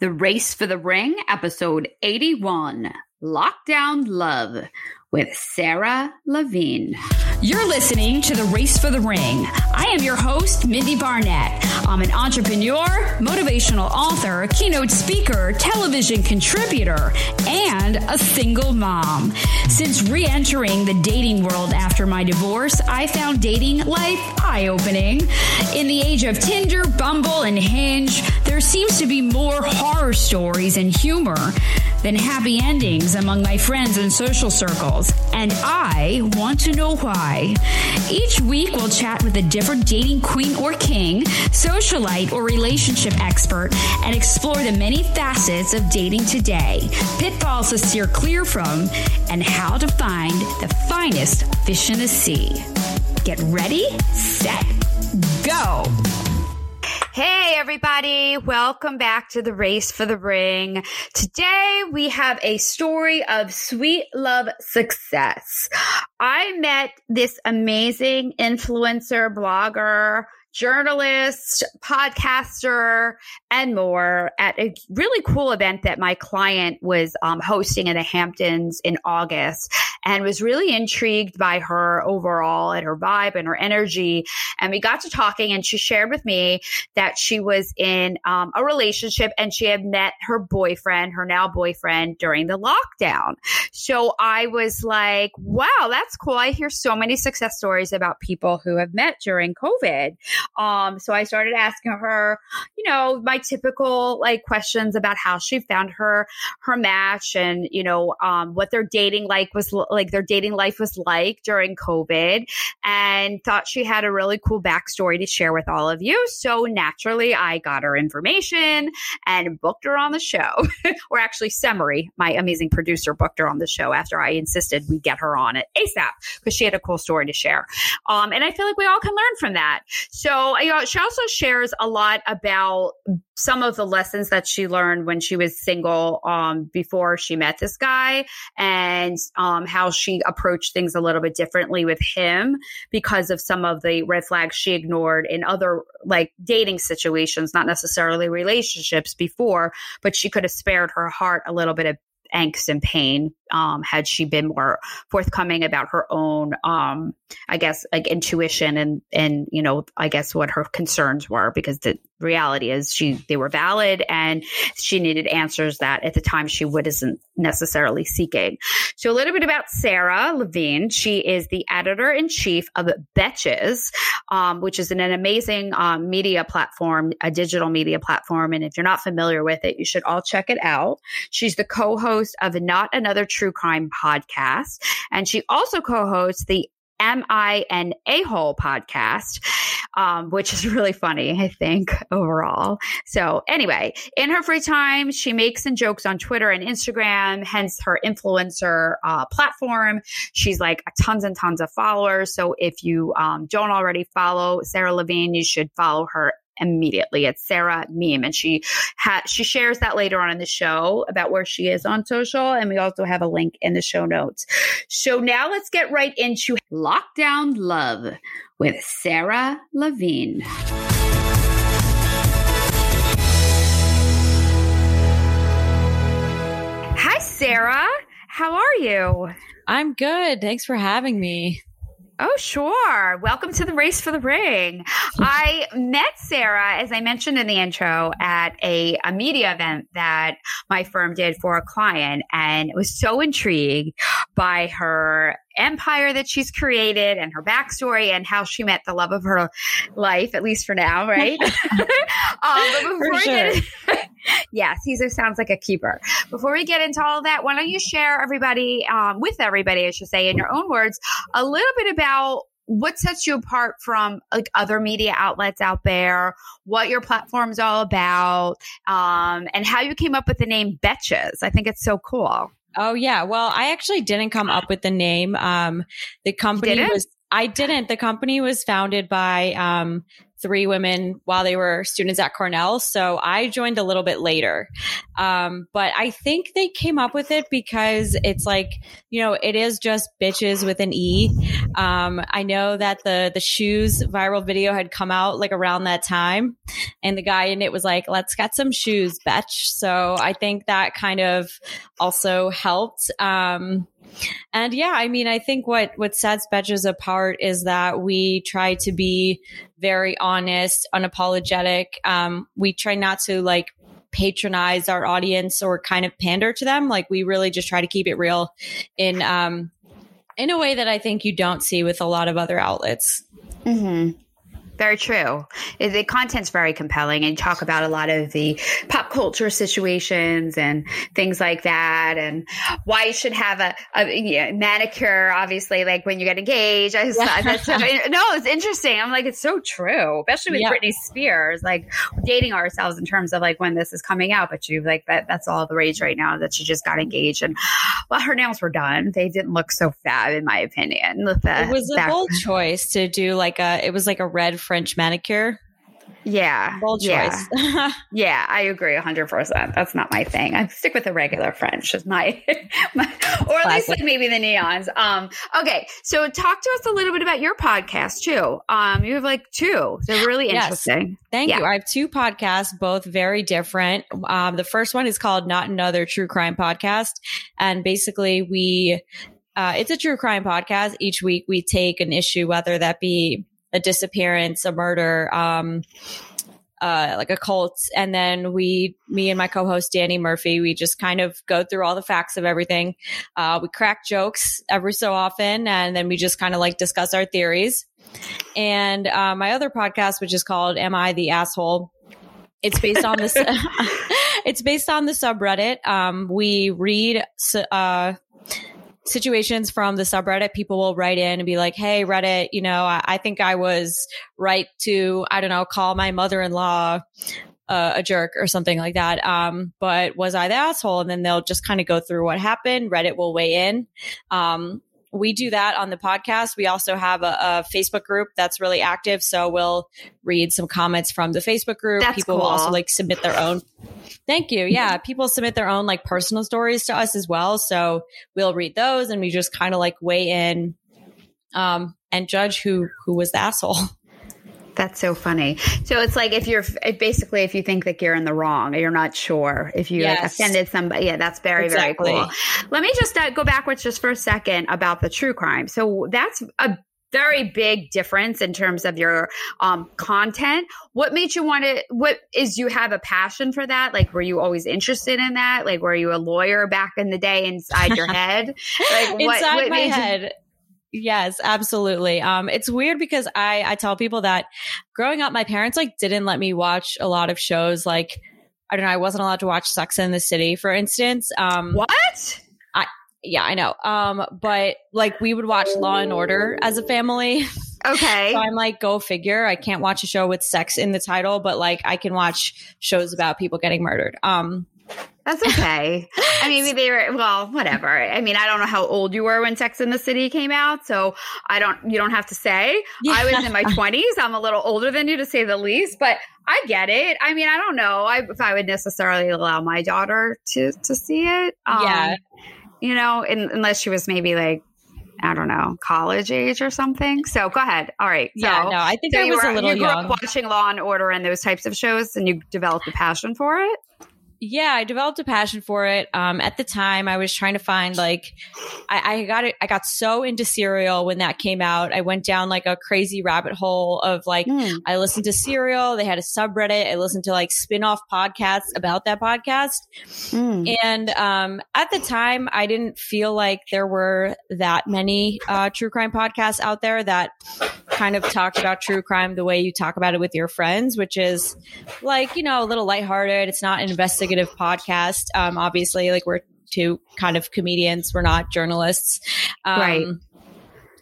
The Race for the Ring, episode 81, Lockdown Love with Sara Levine. You're listening to The Race for the Ring. I am your host, Mindie Barnett. I'm an entrepreneur, motivational author, keynote speaker, television contributor, and a single mom. Since re entering the dating world after my divorce, I found dating life eye opening. In the age of Tinder, Bumble, and Hinge, there seems to be more horror stories and humor than happy endings among my friends and social circles. And I want to know why. Each week, we'll chat with a different dating queen or king, socialite or relationship expert, and explore the many facets of dating today, pitfalls to steer clear from, and how to find the finest fish in the sea. Get ready, set, go. Hey, everybody. Welcome back to the Race for the Ring. Today, we have a story of sweet love success. I met this amazing influencer, blogger, journalist, podcaster, and more at a really cool event that my client was um, hosting in the Hamptons in August and was really intrigued by her overall and her vibe and her energy. And we got to talking and she shared with me that she was in um, a relationship and she had met her boyfriend, her now boyfriend during the lockdown. So I was like, wow, that's cool. I hear so many success stories about people who have met during COVID. Um, so I started asking her, you know, my typical like questions about how she found her her match and you know um, what their dating like was like their dating life was like during COVID, and thought she had a really cool backstory to share with all of you. So naturally, I got her information and booked her on the show, or actually, Semery, my amazing producer, booked her on the show after I insisted we get her on it ASAP because she had a cool story to share. Um, and I feel like we all can learn from that. So so you know, she also shares a lot about some of the lessons that she learned when she was single um, before she met this guy and um, how she approached things a little bit differently with him because of some of the red flags she ignored in other like dating situations not necessarily relationships before but she could have spared her heart a little bit of angst and pain um, had she been more forthcoming about her own um, i guess like intuition and and you know i guess what her concerns were because the reality is she they were valid and she needed answers that at the time she wasn't necessarily seeking. So a little bit about sara levine. She is the editor in chief of betches um, which is an, an amazing um, media platform a digital media platform. And if you're not familiar with it you should all check it out. She's the co-host of not another true crime podcast. And she also co-hosts the Am I an A hole podcast, um, which is really funny, I think, overall. So, anyway, in her free time, she makes and jokes on Twitter and Instagram, hence her influencer uh, platform. She's like tons and tons of followers. So, if you um, don't already follow Sara Levine, you should follow her immediately. It's Sarah Meme, and she ha- she shares that later on in the show about where she is on social, and we also have a link in the show notes. So now let's get right into Lockdown Love with Sara Levine. Hi, Sara. How are you? I'm good. Thanks for having me. Oh, sure. Welcome to the Race for the Ring. I met Sara, as I mentioned in the intro, at a, a media event that my firm did for a client and was so intrigued by her empire that she's created and her backstory and how she met the love of her life, at least for now, right? um, for sure. yes, he sounds like a keeper. Before we get into all that, why don't you share everybody, um, with everybody, I should say, in your own words, a little bit about what sets you apart from like other media outlets out there, what your platform's all about, um, and how you came up with the name Betches. I think it's so cool. Oh yeah. Well, I actually didn't come up with the name. Um, the company was I didn't. The company was founded by um, three women while they were students at Cornell. So I joined a little bit later. Um, but I think they came up with it because it's like, you know, it is just bitches with an E. Um, I know that the, the shoes viral video had come out like around that time and the guy in it was like, let's get some shoes, betch. So I think that kind of also helped. Um, and yeah, I mean, I think what, what sets Betches apart is that we try to be very honest, unapologetic. Um, we try not to like patronize our audience or kind of pander to them. Like we really just try to keep it real in, um, in a way that I think you don't see with a lot of other outlets. Mm-hmm. Very true. The content's very compelling and talk about a lot of the pop culture situations and things like that and why you should have a, a manicure, obviously, like when you get engaged. I just thought that's so, no, it's interesting. I'm like, it's so true, especially with yeah. Britney Spears, like dating ourselves in terms of like when this is coming out, but you like that, that's all the rage right now that she just got engaged and well, her nails were done. They didn't look so fab in my opinion. The, it was a back- bold choice to do like a, it was like a red French manicure. Yeah. Bold choice. Yeah. yeah, I agree 100%. That's not my thing. I stick with the regular French is my, my or at Classic. least like maybe the neons. Um, okay. So talk to us a little bit about your podcast too. Um, you have like two. They're really interesting. Yes. Thank yeah. you. I have two podcasts, both very different. Um, the first one is called Not Another True Crime Podcast. And basically we, uh, it's a true crime podcast. Each week we take an issue, whether that be a disappearance, a murder, um, uh, like a cult. And then we, me and my co-host Danny Murphy, we just kind of go through all the facts of everything. Uh, we crack jokes every so often, and then we just kind of like discuss our theories. And uh, my other podcast, which is called "Am I the Asshole?" It's based on this. it's based on the subreddit. Um, we read uh, situations from the subreddit, people will write in and be like, Hey, Reddit, you know, I, I think I was right to, I don't know, call my mother in law uh, a jerk or something like that. Um, but was I the asshole? And then they'll just kind of go through what happened. Reddit will weigh in. Um, we do that on the podcast. We also have a, a, Facebook group that's really active. So we'll read some comments from the Facebook group. That's People cool. will also like submit their own. Thank you. Yeah. People submit their own like personal stories to us as well. So we'll read those and we just kind of like weigh in, um, and judge who, who was the asshole. That's so funny. So it's like if you're basically if you think that you're in the wrong, you're not sure if you yes. like offended somebody. Yeah, that's very exactly. very cool. Let me just uh, go backwards just for a second about the true crime. So that's a very big difference in terms of your um, content. What made you want to? What is you have a passion for that? Like, were you always interested in that? Like, were you a lawyer back in the day inside your head? Like, what, inside what my head. You- Yes, absolutely. Um, it's weird because I, I tell people that growing up, my parents like didn't let me watch a lot of shows. Like, I don't know, I wasn't allowed to watch Sex in the City, for instance. Um, what? I, yeah, I know. Um, but like we would watch Law and Order as a family. Okay. so I'm like, go figure. I can't watch a show with sex in the title, but like I can watch shows about people getting murdered. Um, that's okay. I mean, they were, well, whatever. I mean, I don't know how old you were when Sex in the City came out. So I don't, you don't have to say. Yeah. I was in my 20s. I'm a little older than you to say the least, but I get it. I mean, I don't know I, if I would necessarily allow my daughter to, to see it. Um, yeah. You know, in, unless she was maybe like I don't know, college age or something. So go ahead. All right. So, yeah, no, I think so I was were, a little you grew young. Up watching Law and Order and those types of shows, and you developed a passion for it. Yeah, I developed a passion for it. Um, at the time, I was trying to find like, I, I, got it. I got so into Serial when that came out. I went down like a crazy rabbit hole of like, mm. I listened to Serial. They had a subreddit. I listened to like spin off podcasts about that podcast. Mm. And um, at the time, I didn't feel like there were that many uh, true crime podcasts out there that kind of talked about true crime the way you talk about it with your friends, which is like, you know, a little lighthearted. It's not an investigative podcast. Um, obviously, like we're two kind of comedians. We're not journalists. Um, right.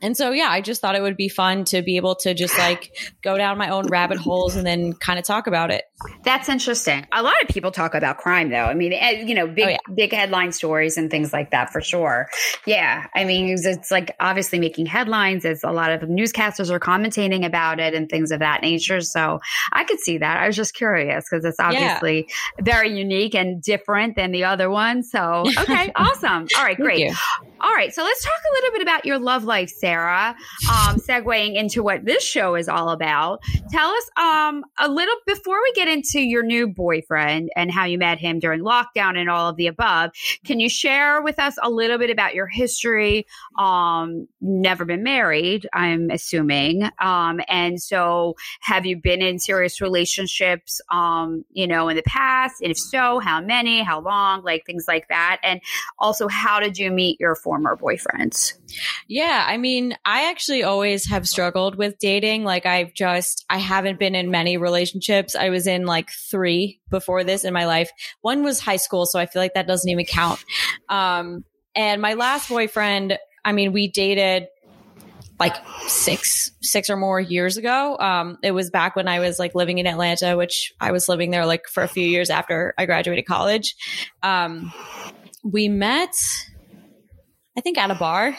And so, yeah, I just thought it would be fun to be able to just like go down my own rabbit holes and then kind of talk about it. That's interesting. A lot of people talk about crime, though. I mean, eh, you know, big, oh, yeah. big headline stories and things like that for sure. Yeah. I mean, it's, it's, like obviously making headlines as a lot of newscasters are commentating about it and things of that nature. So I could see that. I was just curious because it's obviously yeah. very unique and different than the other one. So, okay, awesome. All right, great. All right. So let's talk a little bit about your love life, Sara. Um, segueing into what this show is all about. Tell us um, a little before we get into your new boyfriend and how you met him during lockdown and all of the above. Can you share with us a little bit about your history? Um, never been married, I'm assuming. Um, and so have you been in serious relationships, um, you know, in the past? And if so, how many, how long, like things like that? And also, how did you meet your former boyfriends? Yeah, I mean, I actually always have struggled with dating. Like I've just I haven't been in many relationships. I was in like 3 before this in my life. One was high school, so I feel like that doesn't even count. Um and my last boyfriend, I mean, we dated like six six or more years ago um it was back when i was like living in atlanta which i was living there like for a few years after i graduated college um we met I think at a bar.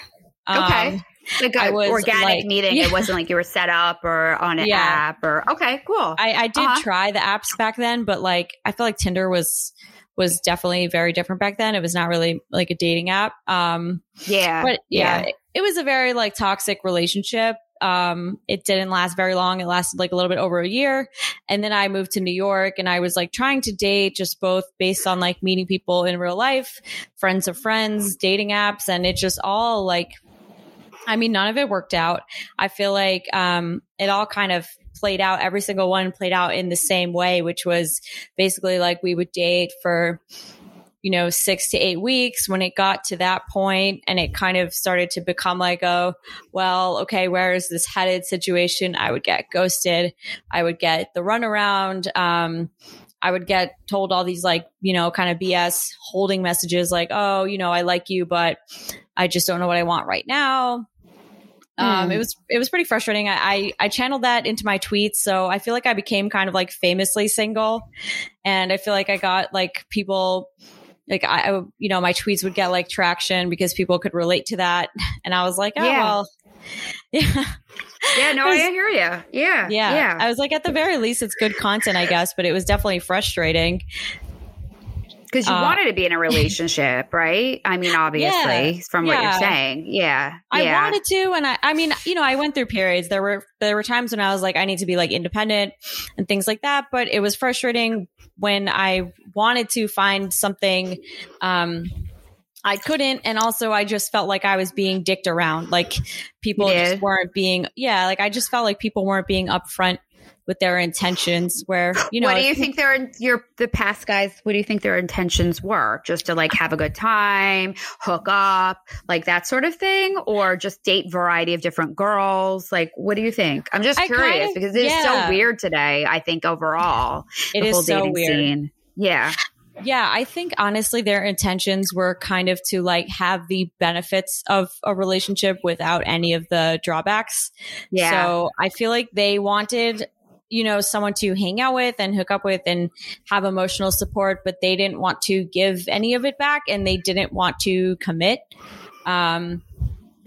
Okay. Like a organic like, meeting. Yeah. It wasn't like you were set up or on an yeah. app or okay, cool. I, I did uh-huh. try the apps back then, but like I feel like Tinder was was definitely very different back then. It was not really like a dating app. Um yeah. But yeah, yeah. It, it was a very like toxic relationship. Um, it didn't last very long. It lasted like a little bit over a year. And then I moved to New York and I was like trying to date just both based on like meeting people in real life, friends of friends, dating apps. And it just all like, I mean, none of it worked out. I feel like, um, it all kind of played out. Every single one played out in the same way, which was basically like we would date for, you know, six to eight weeks when it got to that point and it kind of started to become like, oh, well, okay, where is this headed situation? I would get ghosted. I would get the runaround. Um, I would get told all these like, you know, kind of BS holding messages like, oh, you know, I like you, but I just don't know what I want right now. Um, it hmm. was it was pretty frustrating. I, I, I channeled that into my tweets, so I feel like I became kind of like famously single, and I feel like I got like people like I, I, you know, my tweets would get like traction because people could relate to that. And I was like, oh, yeah. well, yeah. Yeah, no, was, I hear you. Yeah, yeah. Yeah. I was like, at the very least, it's good content, I guess, but it was definitely frustrating because you uh, wanted to be in a relationship, right? I mean, obviously, yeah, from what yeah. you're saying, yeah, I wanted to, and I, I mean, you know, I went through periods. There were there were times when I was like, I need to be like independent and things like that. But it was frustrating when I wanted to find something. Um, I couldn't. And also I just felt like I was being dicked around. Like people just weren't being, yeah, like I just felt like people weren't being upfront with their intentions where you know what do you think their your the past guys what do you think their intentions were just to like have a good time hook up like that sort of thing or just date variety of different girls like what do you think i'm just curious kind of, because it's yeah. so weird today i think overall it is so weird scene. yeah yeah, I think honestly their intentions were kind of to like have the benefits of a relationship without any of the drawbacks. Yeah. So I feel like they wanted you know, someone to hang out with and hook up with and have emotional support, but they didn't want to give any of it back and they didn't want to commit. Um,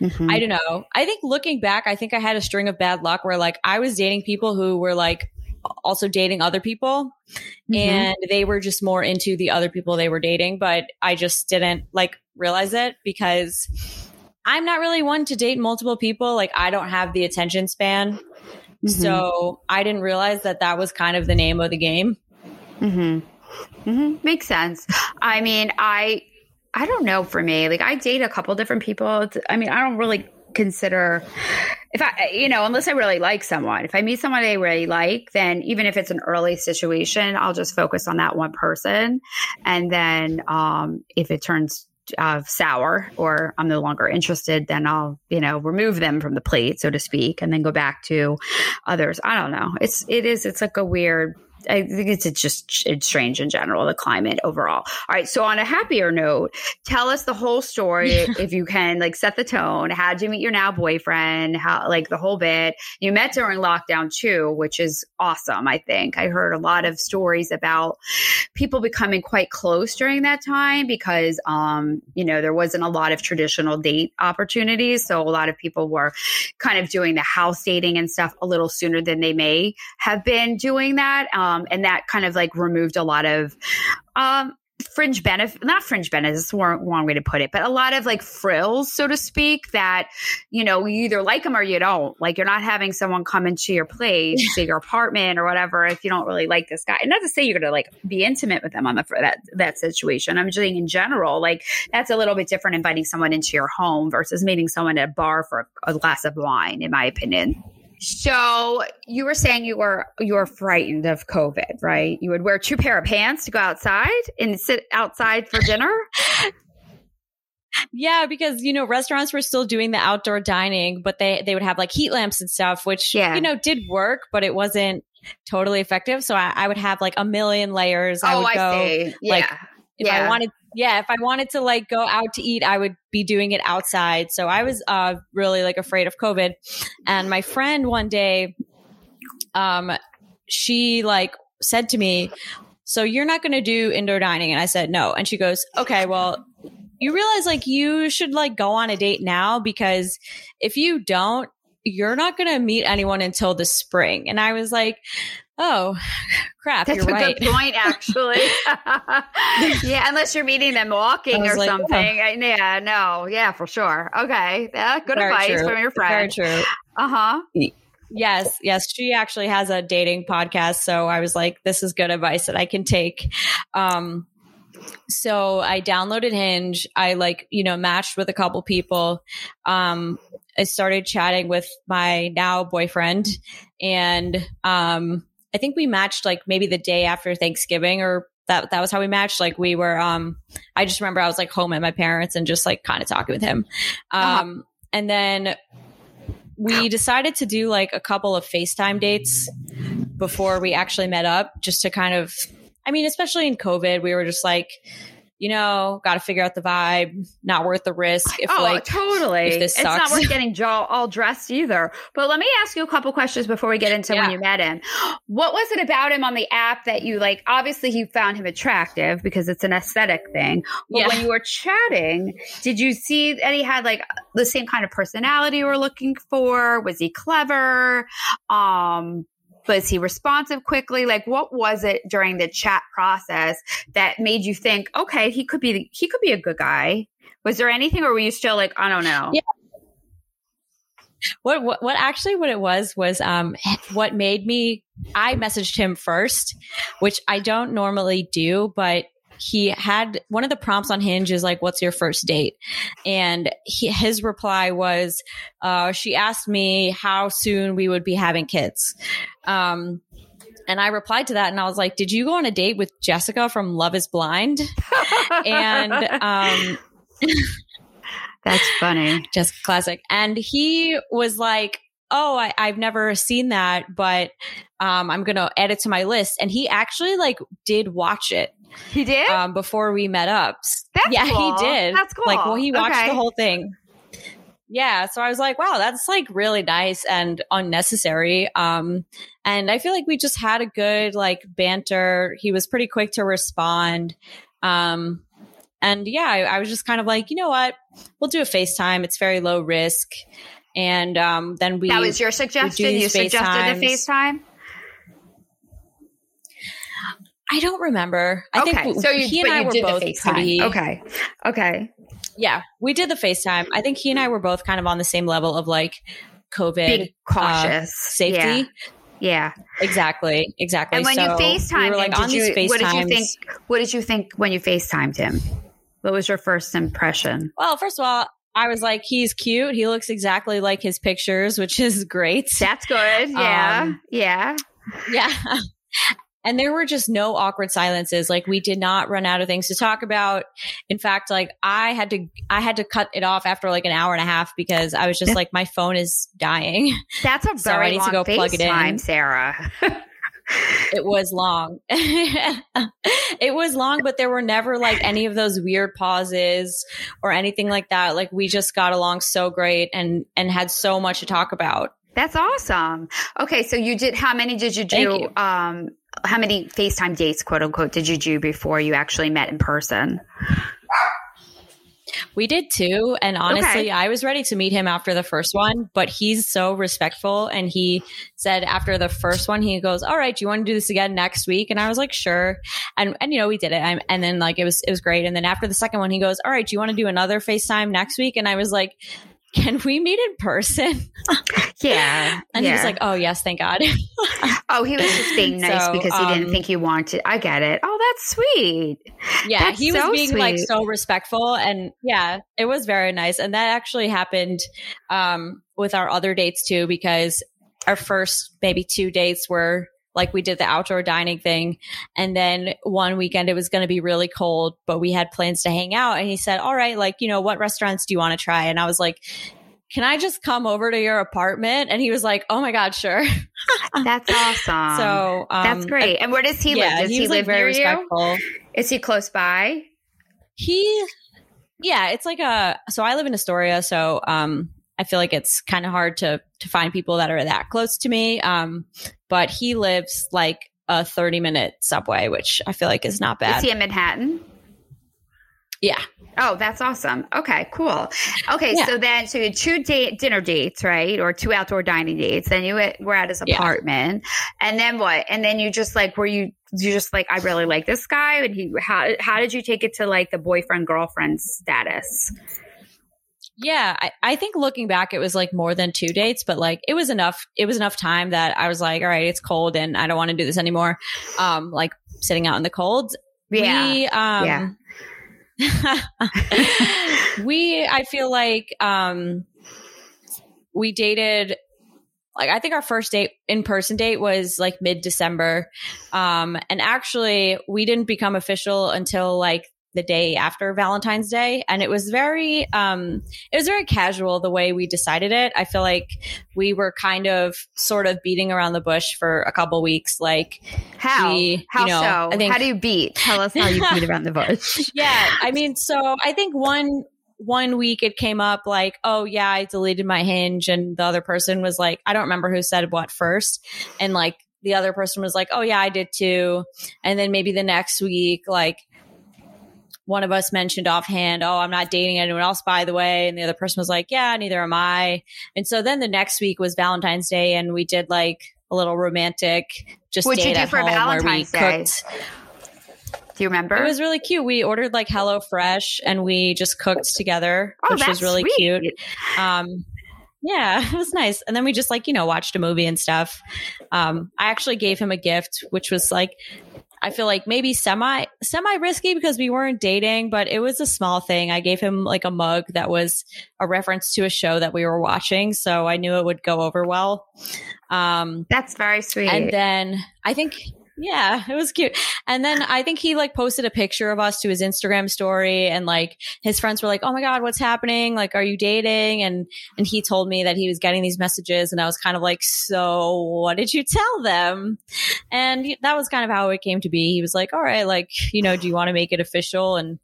mm-hmm. I don't know. I think looking back, I think I had a string of bad luck where like I was dating people who were like also dating other people mm-hmm. and they were just more into the other people they were dating, but I just didn't like realize it because I'm not really one to date multiple people. Like I don't have the attention span Mm-hmm. So I didn't realize that that was kind of the name of the game. Mm-hmm. Mm-hmm. Makes sense. I mean, I I don't know for me. Like I date a couple different people. I mean, I don't really consider if I, you know, unless I really like someone, if I meet someone I really like, then even if it's an early situation, I'll just focus on that one person. And then, um, if it turns uh, sour or I'm no longer interested, then I'll, you know, remove them from the plate, so to speak, and then go back to others. I don't know. It's, it is, it's like a weird I think it's, it's just it's strange in general, the climate overall. All right. So on a happier note, tell us the whole story if you can, like set the tone. How'd you meet your now boyfriend? How like the whole bit. You met during lockdown too, which is awesome. I think I heard a lot of stories about people becoming quite close during that time because um, you know, there wasn't a lot of traditional date opportunities. So a lot of people were kind of doing the house dating and stuff a little sooner than they may have been doing that. Um, um, and that kind of like removed a lot of um, fringe benefit, not fringe benefits, that's one, one way to put it, but a lot of like frills, so to speak, that, you know, you either like them or you don't. Like you're not having someone come into your place, to your apartment or whatever, if you don't really like this guy. And not to say you're going to like be intimate with them on the, that, that situation. I'm just saying in general, like that's a little bit different inviting someone into your home versus meeting someone at a bar for a glass of wine, in my opinion. So you were saying you were you were frightened of COVID, right? You would wear two pair of pants to go outside and sit outside for dinner. Yeah, because you know restaurants were still doing the outdoor dining, but they they would have like heat lamps and stuff, which yeah. you know did work, but it wasn't totally effective. So I, I would have like a million layers. Oh, I would I go see. Yeah. like if yeah. I wanted yeah, if I wanted to like go out to eat, I would be doing it outside. So I was uh, really like afraid of COVID. And my friend one day, um, she like said to me, "So you're not going to do indoor dining?" And I said, "No." And she goes, "Okay, well." You realize like you should like go on a date now because if you don't, you're not going to meet anyone until the spring. And I was like, oh, crap. That's you're a right. good point, actually. yeah, unless you're meeting them walking or like, something. Oh. Yeah, no, yeah, for sure. Okay, yeah, good Very advice true. from your friend. Very true. Uh huh. Yes, yes. She actually has a dating podcast. So I was like, this is good advice that I can take. Um, so I downloaded Hinge. I like, you know, matched with a couple people. Um, I started chatting with my now boyfriend and, um, I think we matched like maybe the day after Thanksgiving or that that was how we matched. Like we were um I just remember I was like home at my parents and just like kind of talking with him. Uh-huh. Um uh-huh. and then we decided to do like a couple of FaceTime dates before we actually met up just to kind of I mean, especially in COVID, we were just like you know, got to figure out the vibe. Not worth the risk. If oh, like totally, if it's sucks. not worth getting jaw all dressed either. But let me ask you a couple questions before we get into yeah. when you met him. What was it about him on the app that you like? Obviously, you found him attractive because it's an aesthetic thing. But yeah. when you were chatting, did you see that he had like the same kind of personality you were looking for? Was he clever? Um, was he responsive quickly? Like, what was it during the chat process that made you think, okay, he could be he could be a good guy? Was there anything, or were you still like, I don't know? Yeah. What, what what actually what it was was um what made me I messaged him first, which I don't normally do, but he had one of the prompts on Hinge is like, "What's your first date?" And he, his reply was, uh, "She asked me how soon we would be having kids." Um, and I replied to that, and I was like, "Did you go on a date with Jessica from Love Is Blind?" and um, that's funny, just classic. And he was like, oh, I, have never seen that, but um, I'm going to add it to my list. And he actually like did watch it. He did? Um, before we met up. That's yeah, cool. he did. That's cool. Like, well, he watched okay. the whole thing. Yeah. So I was like, wow, that's like really nice and unnecessary. Um, and I feel like we just had a good like banter. He was pretty quick to respond. Um, and yeah, I, I was just kind of like, you know what? We'll do a FaceTime. It's very low risk. And um, then we that was your suggestion. You suggested the FaceTime. I don't remember. I okay. think so you, he and I were both pretty. Okay. Okay. Yeah, we did the FaceTime. I think he and I were both kind of on the same level of like COVID Being cautious uh, safety. Yeah. Yeah. Exactly. Exactly. And when so you FaceTime we were, like on did these you, what did you think? What did you think when you FaceTimed him? What was your first impression? Well, first of all, I was like, he's cute. He looks exactly like his pictures, which is great. That's good. Yeah. Um, yeah. Yeah. And there were just no awkward silences. Like we did not run out of things to talk about. In fact, like I had to, I had to cut it off after like an hour and a half because I was just like, my phone is dying. That's a So I very need to long go plug it in. FaceTime, Sara. It was long. it was long, but there were never like any of those weird pauses or anything like that. Like we just got along so great and, and had so much to talk about. That's awesome. Okay, so you did. How many did you do? You. Um, how many FaceTime dates, quote unquote, did you do before you actually met in person? We did too. And honestly, Okay. I was ready to meet him after the first one, but he's so respectful. And he said after the first one, he goes, all right, do you want to do this again next week? And I was like, sure. And, and you know, we did it. I'm, and then like, it was, it was great. And then after the second one, he goes, all right, do you want to do another FaceTime next week? And I was like, can we meet in person? Yeah, And he was like, oh yes, thank God. "Oh, he was just being nice So, because he didn't um, think you wanted." I get it. Oh, that's sweet. yeah, That's he was so being like so respectful and yeah, it was very nice. And that actually happened um with our other dates too because our first maybe two dates were like we did the outdoor dining thing and then one weekend it was going to be really cold but we had plans to hang out and he said all right like you know what restaurants do you want to try and i was like can i just come over to your apartment and he was like oh my god sure That's awesome. so um, that's great. And where does he yeah live? Does he, he, live like very near you? respectful Is he close by? He, yeah, it's like a. So I live in Astoria, so um, I feel like it's kind of hard to to find people that are that close to me. Um, but he lives like a thirty minute subway, which I feel like is not bad. Is he in Manhattan? yeah, Oh, that's awesome. Okay, cool. Okay, Yeah. so then so you had two date dinner dates, right, or two outdoor dining dates. Then you were at his Yeah. apartment, and then what? And then you just like were you you just like I really like this guy, and he how how did you take it to like the boyfriend girlfriend status? Yeah. I, I think looking back, it was like more than two dates, but like it was enough. It was enough time that I was like, all right, it's cold, and I don't want to do this anymore. Um, like sitting out in the cold. Yeah, We, um, we, I feel like, um, we dated, like, I think our first date, in person date was like mid December. Um, and actually, we didn't become official until like the day after Valentine's Day. And it was very, um, it was very casual the way we decided it. I feel like we were kind of sort of beating around the bush for a couple weeks. Like, how we, how you know, so? I think- how do you beat? Tell us how you beat around the bush. yeah i mean so i think one one week it came up like oh yeah i deleted my hinge and the other person was like i don't remember who said what first and like the other person was like oh yeah i did too and then maybe the next week like one of us mentioned offhand, Oh, I'm not dating anyone else, by the way. And the other person was like, Yeah, neither am I. And so then the next week was Valentine's Day, and we did like a little romantic, just What'd you do for Valentine's Day? cooked. Do you remember? It was really cute. We ordered like Hello Fresh and we just cooked together, Oh, which was really sweet. cute. Um, yeah, it was nice. And then we just like, you know, watched a movie and stuff. Um, I actually gave him a gift, which was like, I feel like maybe semi, semi risky because we weren't dating, but it was a small thing. I gave him like a mug that was a reference to a show that we were watching. So I knew it would go over well. Um, That's very sweet. and then I think, yeah, it was cute. And then I think he like posted a picture of us to his Instagram story and like his friends were like, Oh my God, what's happening? Like, are you dating? And, and he told me that he was getting these messages and I was kind of like, so what did you tell them? And that was kind of how it came to be. He was like, all right, like, you know, do you want to make it official? And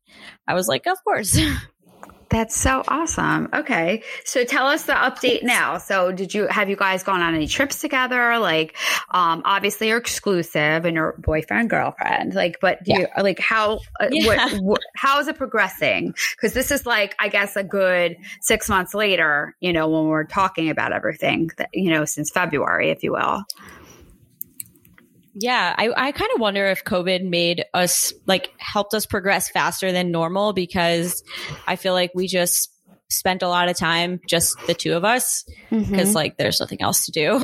I was like, of course. That's so awesome. Okay. So tell us the update now. So did you have you guys gone on any trips together? Like um obviously you're exclusive and your boyfriend girlfriend. Like but do you like how uh, Yeah. what, what how is it progressing? Cuz this is like I guess a good 6 months later, you know, when we're talking about everything that you know since February if you will. Yeah, I, I kind of wonder if COVID made us like helped us progress faster than normal because I feel like we just spent a lot of time just the two of us because Mhm. like there's nothing else to do.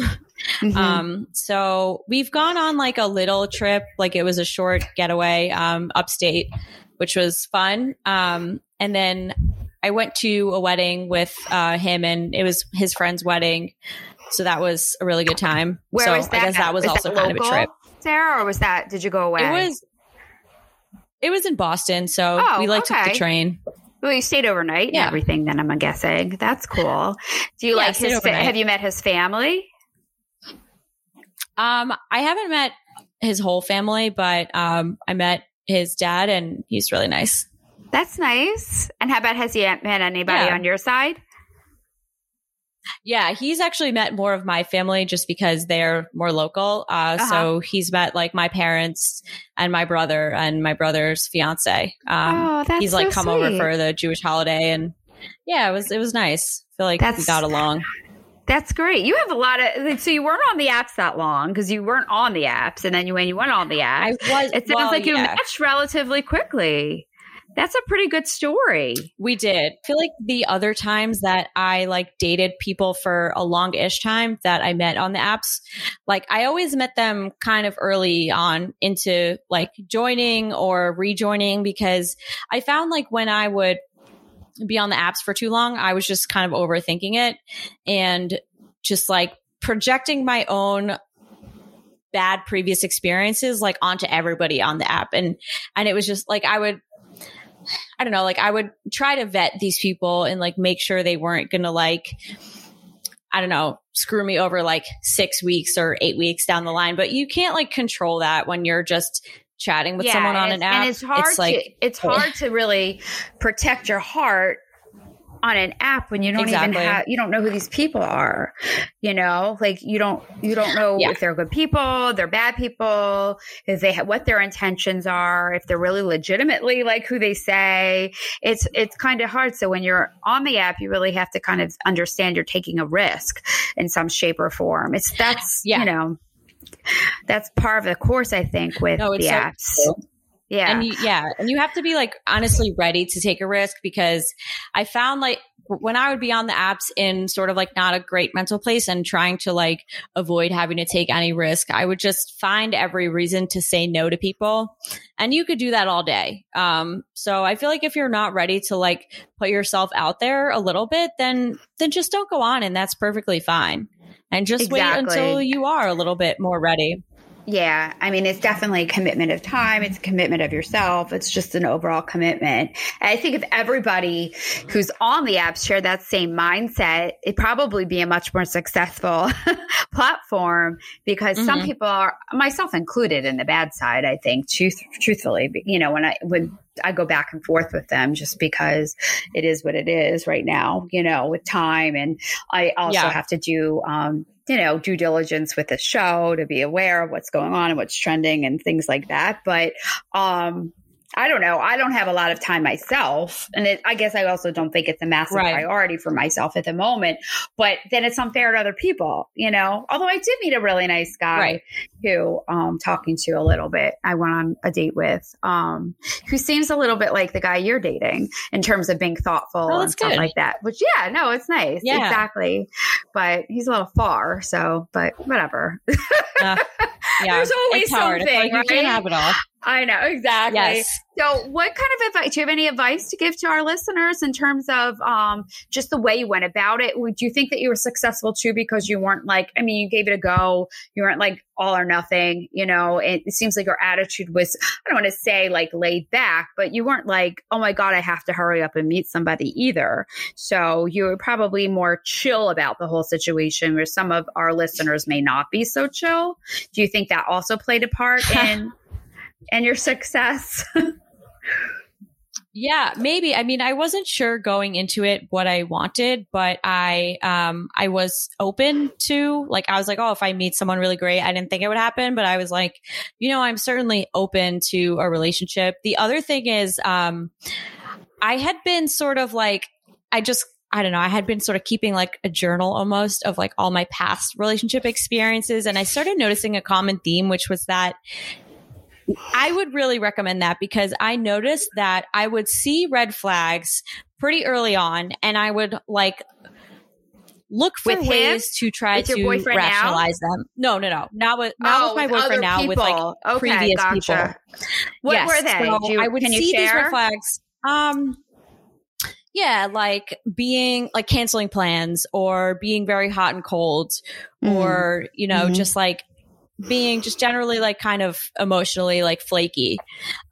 Mhm. Um, so we've gone on like a little trip, like it was a short getaway, um, upstate, which was fun. Um, and then I went to a wedding with, uh, him and it was his friend's wedding. So that was a really good time. Where so was that? I guess that was also kind of a trip. Sara, or was that? Did you go away? It was, it was in Boston. So Oh, we like took okay. the train. Well, you stayed overnight and everything. Then I'm guessing that's cool. Do you Yeah, like his? Fa- have you met his family? Um, I haven't met his whole family, but, um, I met his dad and he's really nice. That's nice. And how about has he met anybody Yeah. on your side? Yeah, he's actually met more of my family just because they're more local. Uh, Uh-huh. So he's met like my parents and my brother and my brother's fiance. Um, oh, that's he's like so come over for the Jewish holiday, and yeah, it was it was nice. I feel like we got along. That's great. You have a lot of so you weren't on the apps that long because you weren't on the apps, and then you when you went on the I apps, was. it sounds well, like you yeah, matched relatively quickly. That's a pretty good story. we did. I feel like the other times that I like dated people for a long-ish time that I met on the apps, like I always met them kind of early on into like joining or rejoining because I found like when I would be on the apps for too long, I was just kind of overthinking it and just like projecting my own bad previous experiences like onto everybody on the app and and it was just like I would I don't know, like I would try to vet these people and like make sure they weren't going to like I don't know, screw me over like 6 weeks or 8 weeks down the line, but you can't like control that when you're just chatting with someone on an app. and it's hard like to it's hard to really protect your heart on an app when you don't Exactly. even have you don't know who these people are you know like you don't you don't know Yeah. if they're good people they're bad people if they ha- what their intentions are if they're really legitimately like who they say it's it's kind of hard so when you're on the app you really have to kind of understand you're taking a risk in some shape or form it's that's Yeah. you know that's part of the course i think with No, the so apps true. Yeah And you, yeah, and you have to be like honestly ready to take a risk because I found like when I would be on the apps in sort of like not a great mental place and trying to like avoid having to take any risk, I would just find every reason to say no to people. And you could do that all day. Um, so I feel like if you're not ready to like put yourself out there a little bit, then then just don't go on and that's perfectly fine. And just wait until you are a little bit more ready. Yeah, I mean, it's definitely a commitment of time. It's a commitment of yourself. It's just an overall commitment. And I think if everybody who's on the app shared that same mindset, it'd probably be a much more successful platform because some Mhm. people are, myself included, in the bad side. I think, truth, truthfully, you know, when I when I go back and forth with them, just because it is what it is right now, you know, with time, and I also Yeah. have to do. um you know, due diligence with the show to be aware of what's going on and what's trending and things like that. But um, I don't know. I don't have a lot of time myself. And it, I guess I also don't think it's a massive Right. priority for myself at the moment. But then it's unfair to other people, you know? Although I did meet a really nice guy Right. who um talking to a little bit I went on a date with um who seems a little bit like the guy you're dating in terms of being thoughtful Oh, and stuff good. like that. Which yeah, no, it's nice. Yeah. Exactly. But he's a little far, so but whatever. Uh, yeah, There's always it's hard. It's something, like you can't have it all. I know, exactly. Yes. So, what kind of advice? Do you have any advice to give to our listeners in terms of um, just the way you went about it? Would you think that you were successful too because you weren't like, I mean, you gave it a go. You weren't like all or nothing. You know, it, it seems like your attitude was, I don't want to say like laid back, but you weren't like, oh my God, I have to hurry up and meet somebody either. So, you were probably more chill about the whole situation where some of our listeners may not be so chill. Do you think that also played a part in? In your success Yeah, maybe. I mean, I wasn't sure going into it what I wanted, but I um I was open to like I was like, oh, if I meet someone really great, I didn't think it would happen, but I was like, you know, I'm certainly open to a relationship. The other thing is um I had been sort of like I just I don't know. I had been sort of keeping like a journal almost of like all my past relationship experiences. And I started noticing a common theme, which was that I would really recommend that because I noticed that I would see red flags, pretty early on, and I would like look for With him? ways to try With to boyfriend now? rationalize them. No, no, no, not with not Oh, with my boyfriend now. With like. Okay, previous gotcha. people. What Yes, were they? so you- I would see these red flags. Um, yeah, like being like canceling plans or being very hot and cold, Mm. or you know, Mhm. just like being just generally like kind of emotionally like flaky.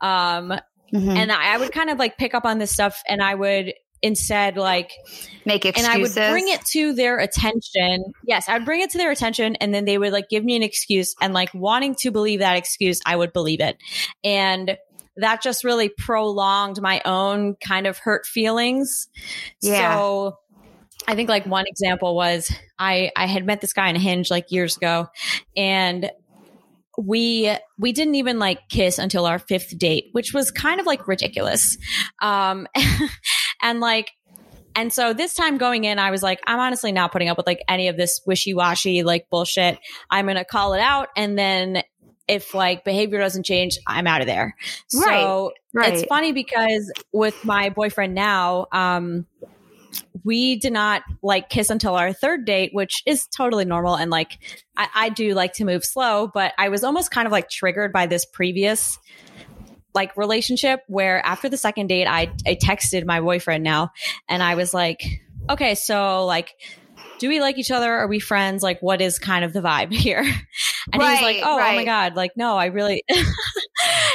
Um, Mhm. and I, I would kind of like pick up on this stuff, and I would instead like Make excuses. and. I would bring it to their attention. Yes, I'd bring it to their attention and then they would like give me an excuse and like wanting to believe that excuse, I would believe it. And that just really prolonged my own kind of hurt feelings. Yeah. So I think like one example was I I had met this guy on a hinge like years ago and we we didn't even like kiss until our fifth date, which was kind of like ridiculous. Um and like and so this time going in, I was like, I'm honestly not putting up with like any of this wishy washy like bullshit. I'm going to call it out. And then if like behavior doesn't change, I'm out of there. So Right. it's funny because with my boyfriend now, um, we did not like kiss until our third date, which is totally normal. And like, I, I do like to move slow, but I was almost kind of like triggered by this previous like relationship where after the second date, I, I texted my boyfriend now and I was like, okay, so like, do we like each other? Are we friends? Like, what is kind of the vibe here? And he was like, Right, oh, oh my. God. Like, no, I really,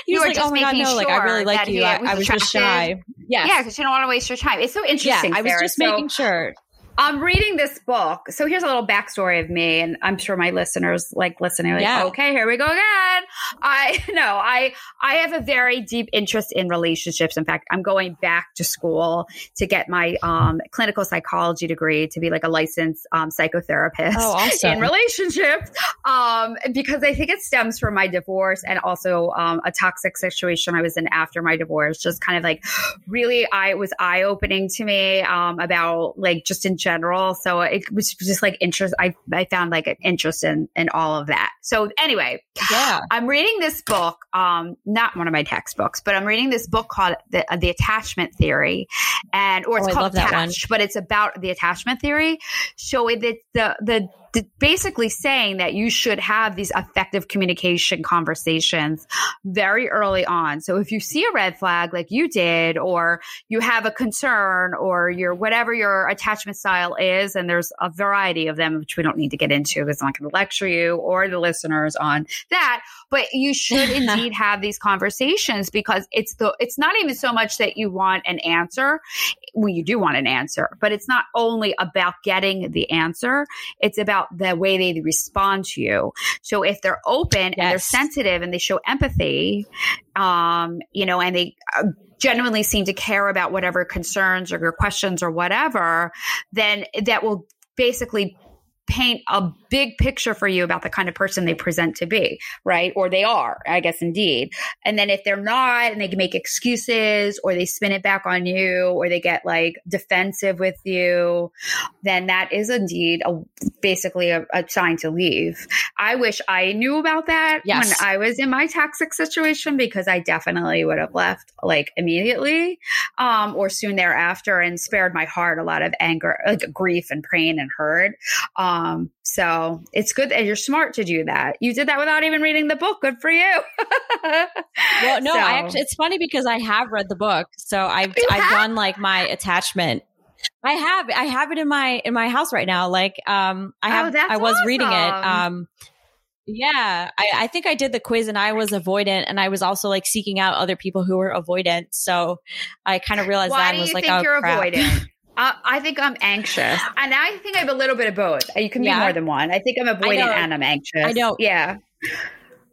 You were like, just oh my God, making no, like, I really like you. I, was I was just shy. Yes. Yeah, because you don't want to waste your time. It's so Yeah, interesting. I was Sara. just So- making sure. I'm reading this book. So here's a little backstory of me, and I'm sure my listeners like listening. Like, Yeah. okay, here we go again. I no, I I have a very deep interest in relationships. In fact, I'm going back to school to get my um, clinical psychology degree to be like a licensed um, psychotherapist Oh, awesome. in relationships. Um, because I think it stems from my divorce and also um, a toxic situation I was in after my divorce. Just kind of like really, I was eye opening to me um, about like just in general. So it was just like interest. I I found like an interest in in all of that. So anyway, Yeah. I'm reading this book, um, not one of my textbooks, but I'm reading this book called the, uh, the Attachment Theory, and or it's Oh, called love that one. Attached, but it's about the attachment theory. So it, it's the, the the basically saying that you should have these effective communication conversations very early on. So if you see a red flag like you did, or you have a concern, or your whatever your attachment style is, and there's a variety of them, which we don't need to get into because I'm not going to lecture you or the listeners on that. But you should indeed have these conversations because it's the it's not even so much that you want an answer. Well, you do want an answer, but it's not only about getting the answer. It's about the way they respond to you. So if they're open and they're sensitive and they show empathy, um, you know, and they uh, genuinely seem to care about whatever concerns or your questions or whatever, then that will basically paint a big picture for you about the kind of person they present to be, right? Or they are, I guess, indeed. And then if they're not and they can make excuses or they spin it back on you or they get like defensive with you, then that is indeed a, basically a, a sign to leave. I wish I knew about that Yes. when I was in my toxic situation because I definitely would have left like immediately um, or soon thereafter and spared my heart a lot of anger, like grief and pain and hurt. Um, so it's good that you're smart to do that. You did that without even reading the book. Good for you. Well, no, So- I actually, it's funny because I have read the book. So I've, You I've have? done like my attachment. I have, I have it in my, in my house right now. Like, um, I Oh, have, that's I was reading it. Um, yeah, I, I think I did the quiz and I was avoidant and I was also like seeking out other people who were avoidant. So I kind of realized that Why and do was you like, think oh, you're crap. avoidant? Uh, I think I'm anxious, and I think I have a little bit of both. You can be Yeah. more than one. I think I'm avoidant and I'm anxious. I know. Yeah.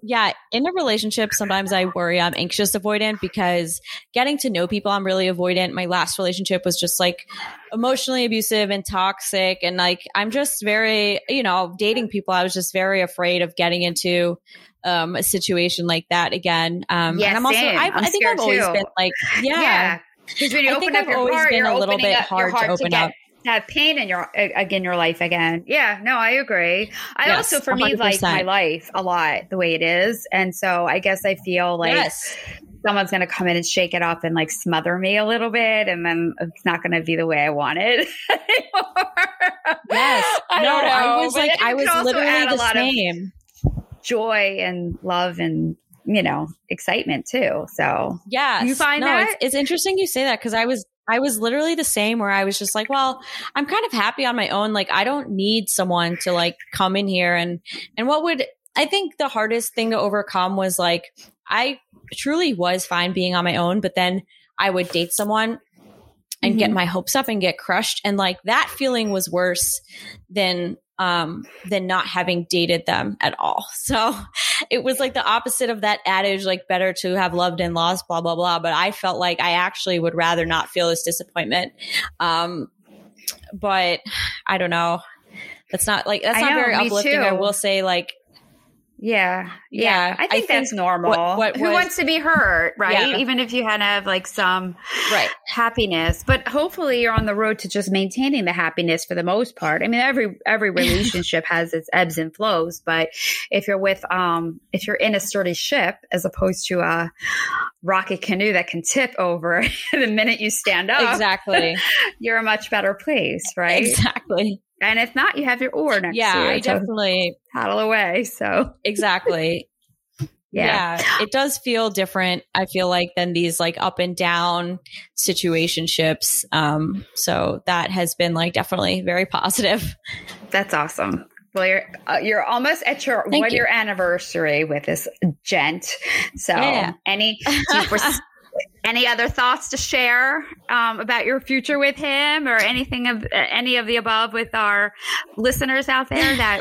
Yeah, in a relationship, sometimes I worry I'm anxious avoidant because getting to know people, I'm really avoidant. My last relationship was just like emotionally abusive and toxic. And like, I'm just very, you know, dating people, I was just very afraid of getting into um, a situation like that again. Um, Yeah, and I'm also. I, I think I've always too. been like, yeah. Yeah. Because when you I open up I've your heart, you're a little opening bit up your hard to open get up. that pain in your again your life again. Yeah, no, I agree. I Yes, also for me like my life a lot the way it is, and so I guess I feel like yes. someone's going to come in and shake it off and like smother me a little bit, and then it's not going to be the way I want it yes, I no, know, I was like, I was literally the lot of- same. joy and love and you know excitement too. So Yeah, You find no, that? It's, it's interesting you say that because I was I was literally the same where I was just like, well, I'm kind of happy on my own. Like I don't need someone to like come in here and and what would I think the hardest thing to overcome was like I truly was fine being on my own, but then I would date someone and get mm-hmm. my hopes up and get crushed and like that feeling was worse than um than not having dated them at all. So it was like the opposite of that adage like better to have loved and lost blah blah blah, but I felt like I actually would rather not feel this disappointment. Um but I don't know. That's not like that's I not know, very uplifting. I will say like yeah, yeah, Yeah, I I think that's think normal. what- what Who was- wants to be hurt, right? Yeah. Even if you had to have like some right. happiness, but hopefully you're on the road to just maintaining the happiness for the most part. I mean, every every relationship has its ebbs and flows, but if you're with um if you're in a sturdy ship as opposed to a rocket canoe that can tip over the minute you stand up, Exactly. you're a much better place, right? Exactly. And if not, you have your oar next Yeah, to you I definitely paddle away. So exactly. yeah. yeah. it does feel different. I feel like than these like up and down situationships. Um, so that has been like definitely very positive. That's awesome. Well, you're uh, you're almost at your Thank one you. year anniversary with this gent. So, Yeah. any do you foresee- any other thoughts to share um, about your future with him, or anything of uh, any of the above with our listeners out there that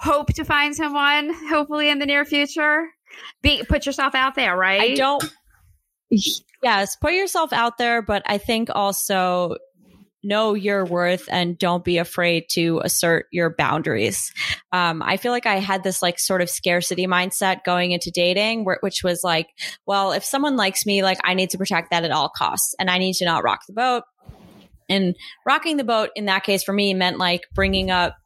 hope to find someone, hopefully in the near future? Be put yourself out there, right? I don't. Yes, put yourself out there, but I think also know your worth and don't be afraid to assert your boundaries. Um, I feel like I had this like sort of scarcity mindset going into dating, where, which was like, well, if someone likes me, like I need to protect that at all costs, and I need to not rock the boat. And rocking the boat in that case for me meant like bringing up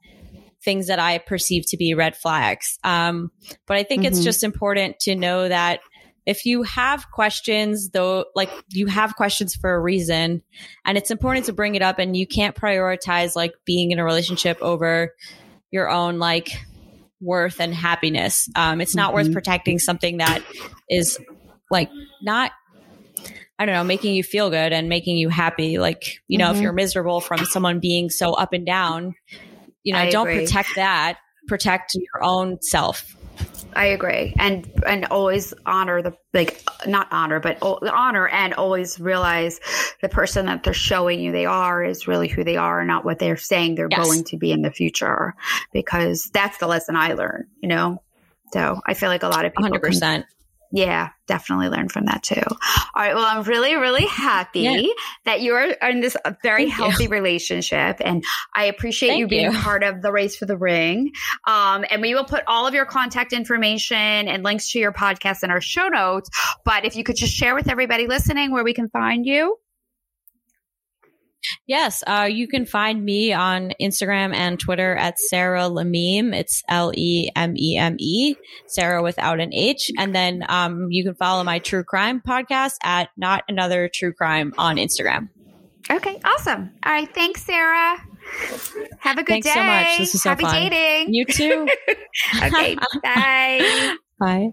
things that I perceive to be red flags. Um, but I think it's Mhm. just important to know that if you have questions, though, like you have questions for a reason, and it's important to bring it up, and you can't prioritize like being in a relationship over your own like worth and happiness. Um, it's not worth Mhm. protecting something that is like not I don't know, making you feel good and making you happy. Like, you know, if Mhm. you're miserable from someone being so up and down, you know, I don't agree. protect that. Protect your own self. I agree, and and always honor the like not honor, but honor and always realize the person that they're showing you they are is really who they are, not what they're saying they're Yes. going to be in the future. Because that's the lesson I learned, you know. So I feel like a lot of people, 100%. Yeah, definitely learn from that too. All right, well, I'm really really happy Yeah. that you're in this very Thank you. healthy relationship, and I appreciate you being you. part of the race for the ring. Um, and we will put all of your contact information and links to your podcast in our show notes. But if you could just share with everybody listening where we can find you. Yes, uh, you can find me on Instagram and Twitter at Sara Lememe. It's L E M E M E, Sara without an H. And then um, you can follow my true crime podcast at Not Another True Crime on Instagram. Okay, awesome. All right, thanks, Sara. Have a good day. Thanks day. so much. This is so Happy fun. dating. You too. okay, bye. Bye.